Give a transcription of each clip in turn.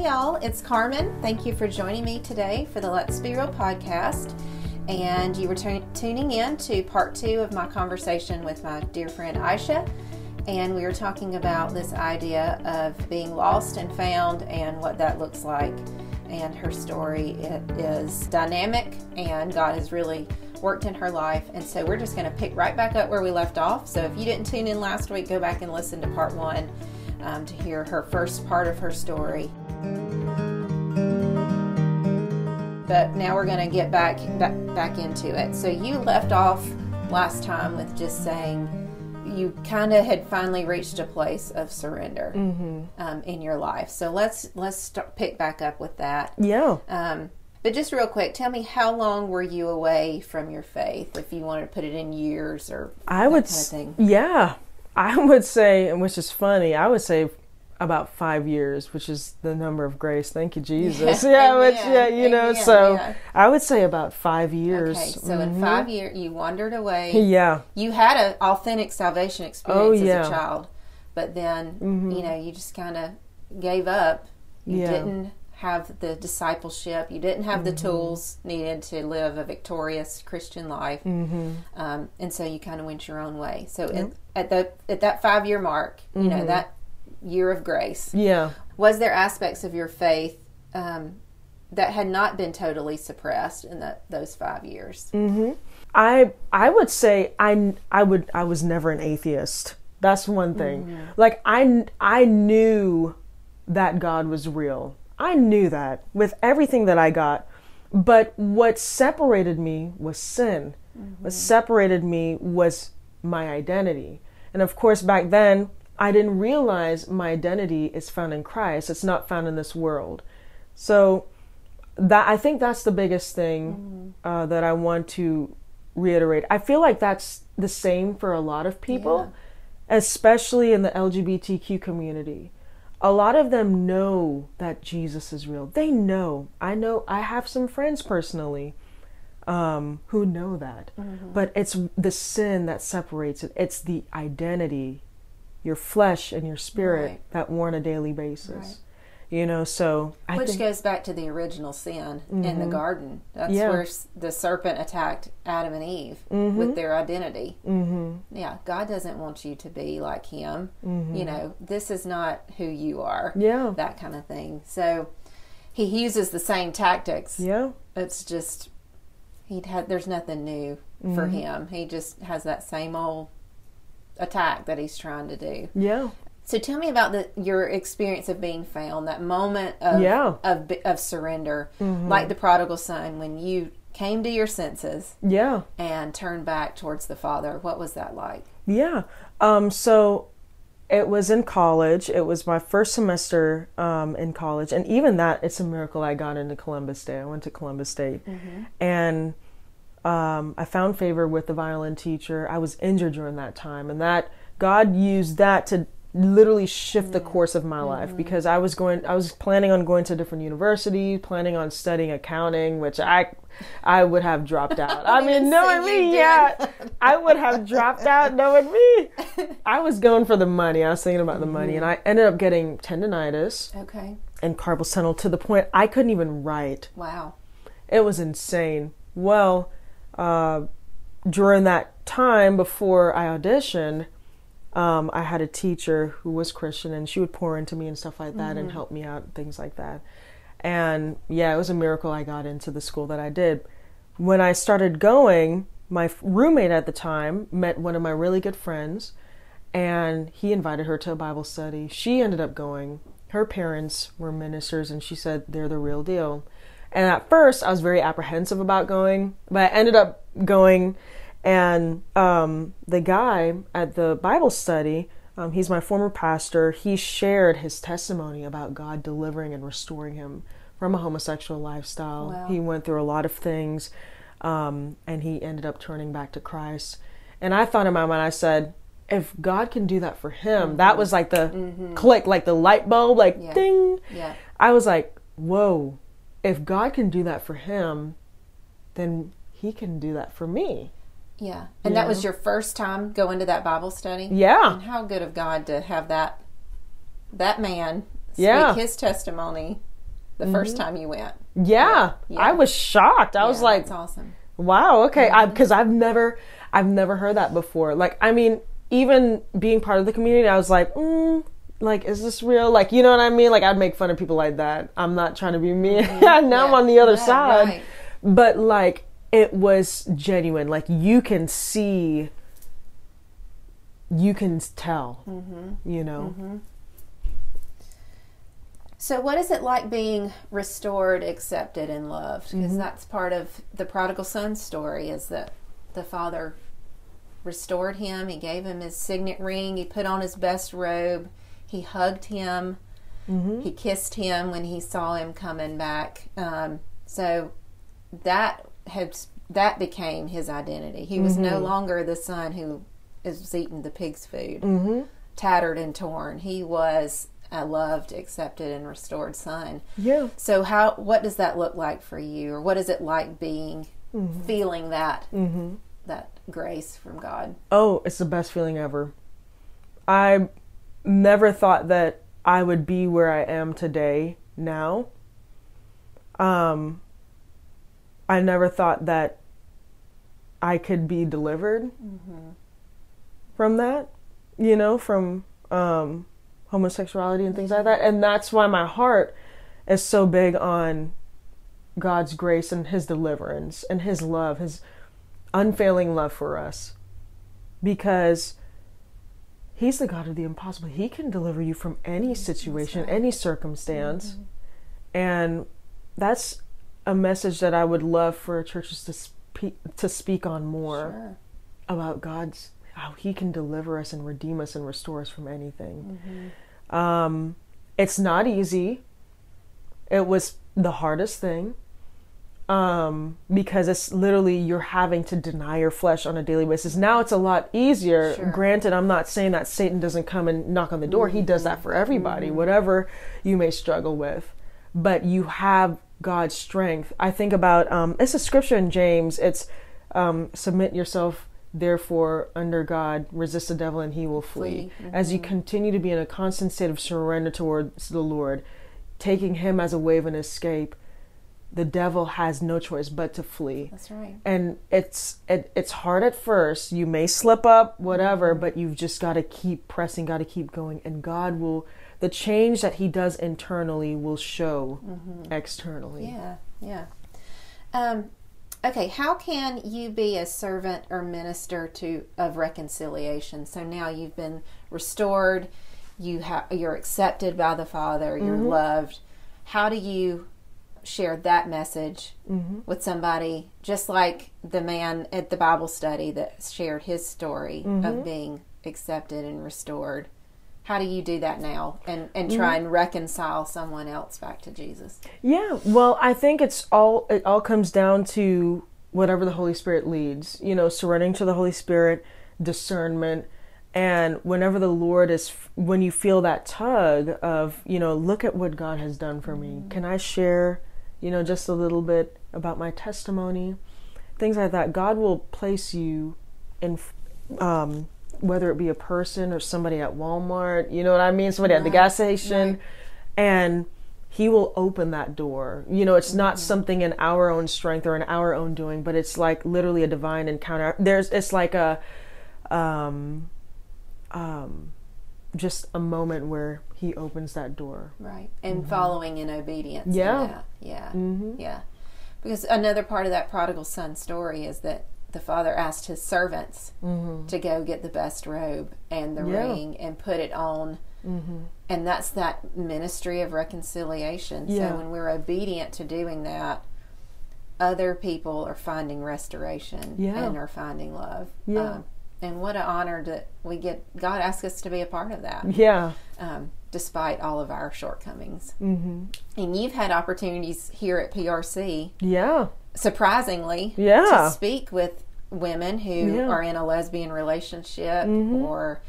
Y'all, it's Carmen. Thank you for joining me today for the Let's Be Real podcast. And you were t- tuning in to part two of my conversation with my dear friend Aisha. And we were talking about this idea of being lost and found and what that looks like. And her story it is dynamic, and God has really worked in her life. And so we're just going to pick right back up where we left off. So if you didn't tune in last week, go back and listen to part one um, to hear her first part of her story. But now we're going to get back, back back into it. So you left off last time with just saying you kind of had finally reached a place of surrender Mm-hmm. um, in your life. So let's let's start, pick back up with that. Yeah. Um, but just real quick, tell me how long were you away from your faith? If you wanted to put it in years or I that would, kind of thing. yeah, I would say, and which is funny, I would say about five years, which is the number of grace. Thank you, Jesus. Yeah, Yeah, which, yeah, you know, so yeah. I would say about five years. Okay, so in five years you wandered away. Mm-hmm. Yeah, You had an authentic salvation experience Oh, as a child, but then you know you just kind of gave up. You Yeah. didn't have the discipleship. You didn't have the tools needed to live a victorious Christian life, mm-hmm. um, and so you kind of went your own way. So at, at the at that five year mark, you know that year of grace, yeah. was there aspects of your faith um, that had not been totally suppressed in that those five years? Mm. I I would say I I would I was never an atheist. That's one thing. Like I I knew that God was real. I knew that with everything that I got. But what separated me was sin. What separated me was my identity. And of course back then I didn't realize my identity is found in Christ. It's not found in this world. So that I think that's the biggest thing uh, that I want to reiterate. I feel like that's the same for a lot of people, especially in the LGBTQ community. A lot of them know that Jesus is real. They know. I know. I have some friends personally um, who know that, but it's the sin that separates it. It's the identity, your flesh and your spirit Right. that war on a daily basis. Right. You know, so I Which think goes back to the original sin in the mm-hmm. garden. That's Yeah. where the serpent attacked Adam and Eve mm-hmm. with their identity. Mm-hmm. Yeah, God doesn't want you to be like Him. Mm-hmm. You know, this is not who you are. Yeah. That kind of thing. So He uses the same tactics. yeah. It's just He'd had. There's nothing new for Him. He just has that same old attack that He's trying to do. Yeah. So tell me about the your experience of being found, that moment of Yeah. of of surrender, like the prodigal son when you came to your senses Yeah. and turned back towards the Father. What was that like? Yeah. Um, so it was in college. It was my first semester um, in college. And even that, it's a miracle I got into Columbus State. I went to Columbus State. And um, I found favor with the violin teacher. I was injured during that time. And that, God used that to literally shift the course of my life because I was going I was planning on going to a different university, planning on studying accounting, which I I would have dropped out. I mean, knowing me, yeah, I would have dropped out knowing me. I was going for the money. I was thinking about the money and I ended up getting tendonitis Okay. and carpal tunnel to the point I couldn't even write. Wow. It was insane. Well, uh, during that time before I auditioned, um, I had a teacher who was Christian, and she would pour into me and stuff like that, and help me out, and things like that. And yeah, it was a miracle I got into the school that I did. When I started going, my roommate at the time met one of my really good friends, and he invited her to a Bible study. She ended up going. Her parents were ministers, and she said they're the real deal. And at first, I was very apprehensive about going, but I ended up going. And um, the guy at the Bible study, um, he's my former pastor, he shared his testimony about God delivering and restoring him from a homosexual lifestyle. Wow. He went through a lot of things, um, and he ended up turning back to Christ. And I thought in my mind, I said, if God can do that for him, that was like the click, like the light bulb, like Yeah. ding. Yeah. I was like, whoa, if God can do that for him, then he can do that for me. Yeah. And that was your first time going to that Bible study? Yeah. And how good of God to have that that man speak Yeah. his testimony the first time you went. Yeah, Yeah. I was shocked. I was like, that's awesome. Wow. Okay. I Because I've never, I've never heard that before. Like, I mean, even being part of the community, I was like, mm, like, is this real? Like, you know what I mean? Like, I'd make fun of people like that. I'm not trying to be mean. now I'm on the other Yeah, side. right. But like, it was genuine. Like, you can see, you can tell. Mm-hmm. You know. So, what is it like being restored, accepted, and loved? Mm-hmm. Because that's part of the prodigal son story. Is that the father restored him? He gave him his signet ring. He put on his best robe. He hugged him. Mm-hmm. He kissed him when he saw him coming back. Um, so that had that became his identity. He was no longer the son who is eating the pig's food, Mm-hmm. tattered and torn. He was a loved, accepted, and restored son. Yeah. So how what does that look like for you, or what is it like being feeling that Mm-hmm. that grace from God? Oh, it's the best feeling ever. I never thought that I would be where I am today now. Um I never thought that I could be delivered from that, you know, from um homosexuality and things like that. And that's why my heart is so big on God's grace and his deliverance and his love, his unfailing love for us because he's the God of the impossible. He can deliver you from any situation, any circumstance. And that's a message that I would love for churches to speak to speak on more Sure. about God's how he can deliver us and redeem us and restore us from anything. Um it's not easy. It was the hardest thing um, because it's literally you're having to deny your flesh on a daily basis. Now it's a lot easier. Sure. Granted, I'm not saying that Satan doesn't come and knock on the door. He does that for everybody, whatever you may struggle with. But you have God's strength. I think about um, it's a scripture in James. It's um, submit yourself therefore under God, resist the devil, and he will flee. Flee. As you continue to be in a constant state of surrender towards the Lord, taking Him as a way of an escape, the devil has no choice but to flee. That's right. And it's it, it's hard at first. You may slip up, whatever, but you've just got to keep pressing, got to keep going, and God will. The change that He does internally will show externally. Yeah, yeah. Um, okay, how can you be a servant or minister to of reconciliation? So now you've been restored, you have you're accepted by the Father, you're loved. How do you share that message mm-hmm. with somebody just like the man at the Bible study that shared his story of mm-hmm. being accepted and restored? How do you do that now and, and mm-hmm. try and reconcile someone else back to Jesus? Yeah, well, I think it's all it all comes down to whatever the Holy Spirit leads. You know, surrendering to the Holy Spirit, discernment, and whenever the Lord is when you feel that tug of, you know, look at what God has done for me. Can I share, you know, just a little bit about my testimony? Things like that. God will place you in um whether it be a person or somebody at Walmart, you know what I mean? Somebody at the gas station right. and he will open that door. You know, it's not something in our own strength or in our own doing, but it's like literally a divine encounter. There's it's like a um um just a moment where he opens that door. Right. And following in obedience. in Yeah. that. Yeah. Yeah. Because another part of that prodigal son story is that the father asked his servants to go get the best robe and the Yeah. ring and put it on. And that's that ministry of reconciliation. Yeah. So when we're obedient to doing that, other people are finding restoration Yeah. and are finding love. Yeah. Um, and what an honor that we get. God asks us to be a part of that Yeah. um, despite all of our shortcomings. Mm-hmm. And you've had opportunities here at PRC, Yeah. surprisingly, Yeah. to speak with women who Yeah. Mm-hmm. are in a lesbian relationship or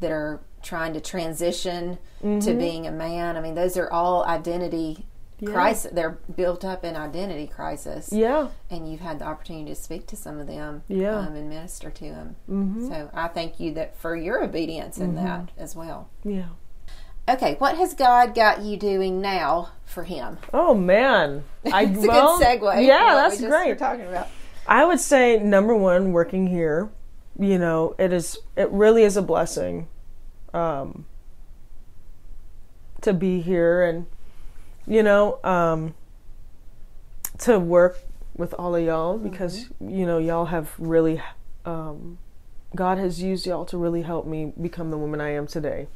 that are trying to transition Mm-hmm. to being a man. I mean, those are all identity Yeah. crisis. They're built up in identity crisis. Yeah. And you've had the opportunity to speak to some of them Yeah. um, and minister to them. Mm-hmm. So I thank you that for your obedience in that as well. Yeah. Okay, what has God got you doing now for Him? Oh man, I It's a well, good segue. Yeah, we that's just great. Were talking about. I would say number one, working here. You know, it is. It really is a blessing, um, to be here and, you know, um, to work with all of y'all because you know y'all have really, um, God has used y'all to really help me become the woman I am today.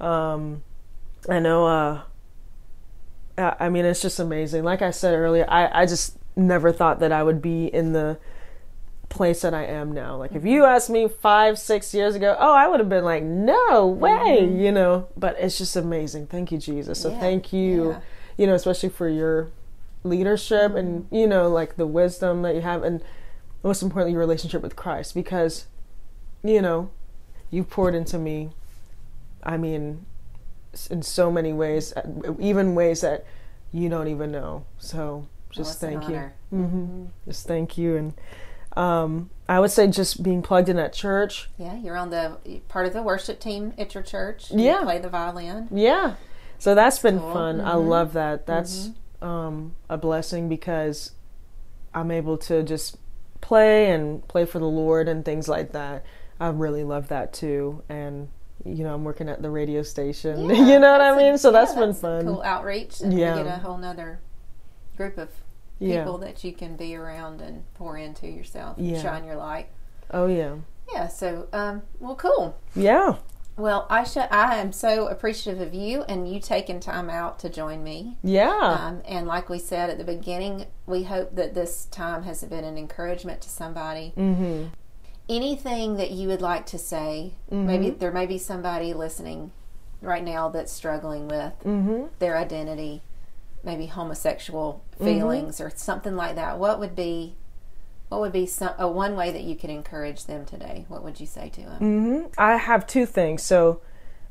Um, I know. Uh, I mean, it's just amazing. Like I said earlier, I, I just never thought that I would be in the place that I am now. Like, if you asked me five, six years ago, oh, I would have been like, no way, you know. But it's just amazing. Thank you, Jesus. So Yeah, thank you, yeah. you know, especially for your leadership and, you know, like the wisdom that you have, and most importantly, your relationship with Christ because, you know, you've poured into me. I mean, in so many ways, uh, even ways that you don't even know. So just Well, thank you. honor. hmm Just thank you. And um, I would say just being plugged in at church. Yeah, you're on the part of the worship team at your church. yeah. You play the violin. Yeah. So that's been cool. fun. I Mhm. love that. That's um, a blessing because I'm able to just play and play for the Lord and things like that. I really love that too. And you know, I'm working at the radio station. Yeah, you know what I that's a- mean? So yeah, that's been fun. Cool outreach. And Yeah. You get a whole nother group of Yeah. people that you can be around and pour into yourself. Yeah. Shine your light. Oh yeah. Yeah. So, um, well, cool. Yeah. Well, Aisha, I am so appreciative of you and you taking time out to join me. Yeah. Um, and like we said at the beginning, we hope that this time has been an encouragement to somebody. mhm. Anything that you would like to say, Mm-hmm. maybe there may be somebody listening right now that's struggling with Mhm. their identity, maybe homosexual Mm-hmm. feelings or something like that. What would be what would be some a one way that you could encourage them today? What would you say to them? hmm I have two things. So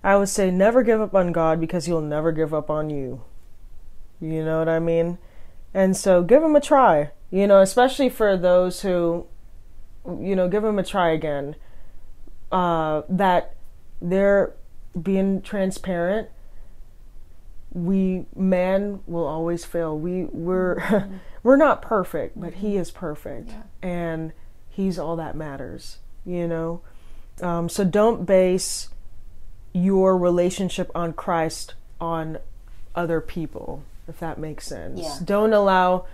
I would say never give up on God because He'll never give up on you. You know what I mean? And so give Him a try. You know, especially for those who, you know, give Him a try again. Uh, that they're being transparent. We man will always fail. We we're we're not perfect, but He is perfect, Yeah. and He's all that matters. You know. Um, so don't base your relationship on Christ on other people, if that makes sense. Yeah. Don't allow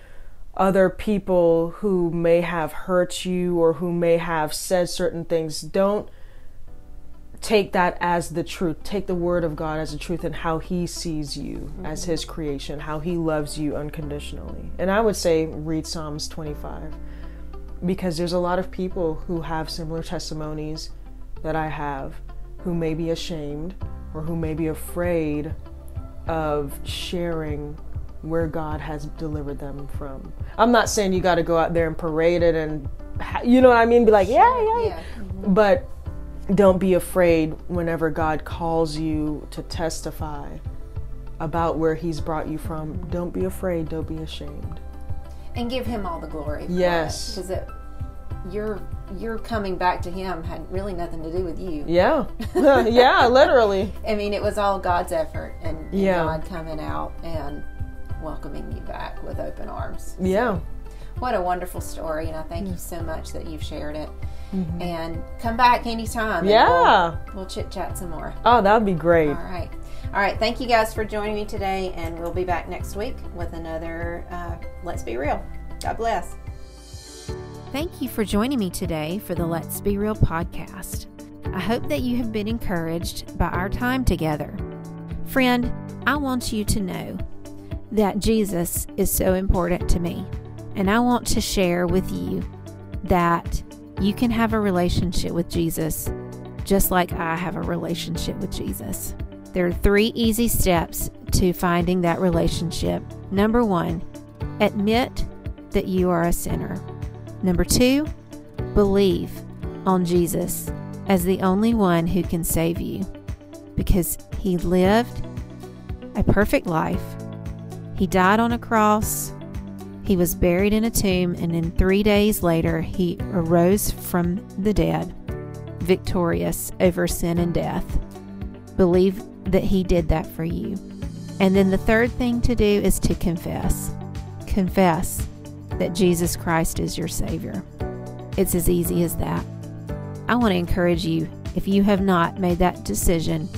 other people who may have hurt you or who may have said certain things. Don't take that as the truth. Take the word of God as the truth and how He sees you as His mm-hmm. creation, how He loves you unconditionally. And I would say read Psalms 25 because there's a lot of people who have similar testimonies that I have who may be ashamed or who may be afraid of sharing where God has delivered them from. I'm not saying you got to go out there and parade it and you know what I mean be like, yeah, yeah. Yeah. Mm-hmm. But don't be afraid whenever God calls you to testify about where he's brought you from. Don't be afraid, don't be ashamed. And give him all the glory. Yes. Because it your your coming back to him had really nothing to do with you. Yeah. yeah, literally. I mean, it was all God's effort and, and Yeah. God coming out and welcoming you back with open arms. Yeah. What a wonderful story, and I thank you so much that you've shared it. Mm-hmm. And come back anytime. and Yeah. We'll, we'll chit chat some more. Oh, that would be great. All right. All right. Thank you guys for joining me today, and we'll be back next week with another uh, Let's Be Real. God bless. Thank you for joining me today for the Let's Be Real podcast. I hope that you have been encouraged by our time together. Friend, I want you to know that Jesus is so important to me, and I want to share with you that you can have a relationship with Jesus just like I have a relationship with Jesus. There are three easy steps to finding that relationship. Number one, admit that you are a sinner. Number two, believe on Jesus as the only one who can save you because he lived a perfect life. He died on a cross. He was buried in a tomb, and then three days later, he arose from the dead, victorious over sin and death. Believe that He did that for you. And then the third thing to do is to confess. Confess that Jesus Christ is your Savior. It's as easy as that. I want to encourage you, if you have not made that decision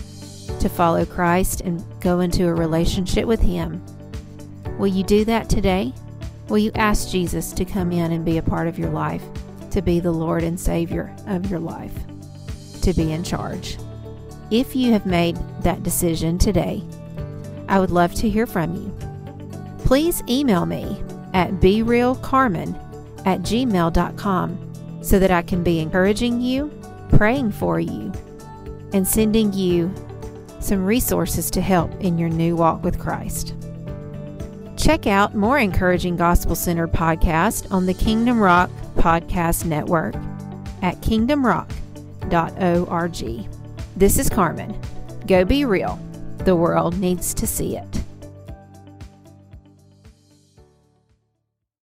to follow Christ and go into a relationship with Him, will you do that today? Will you ask Jesus to come in and be a part of your life, to be the Lord and Savior of your life, to be in charge? If you have made that decision today, I would love to hear from you. Please email me at berealcarmen at gmail.com so that I can be encouraging you, praying for you, and sending you some resources to help in your new walk with Christ. Check out more encouraging gospel centered podcasts on the Kingdom Rock Podcast Network at kingdomrock.org. This is Carmen. Go be real. The world needs to see it.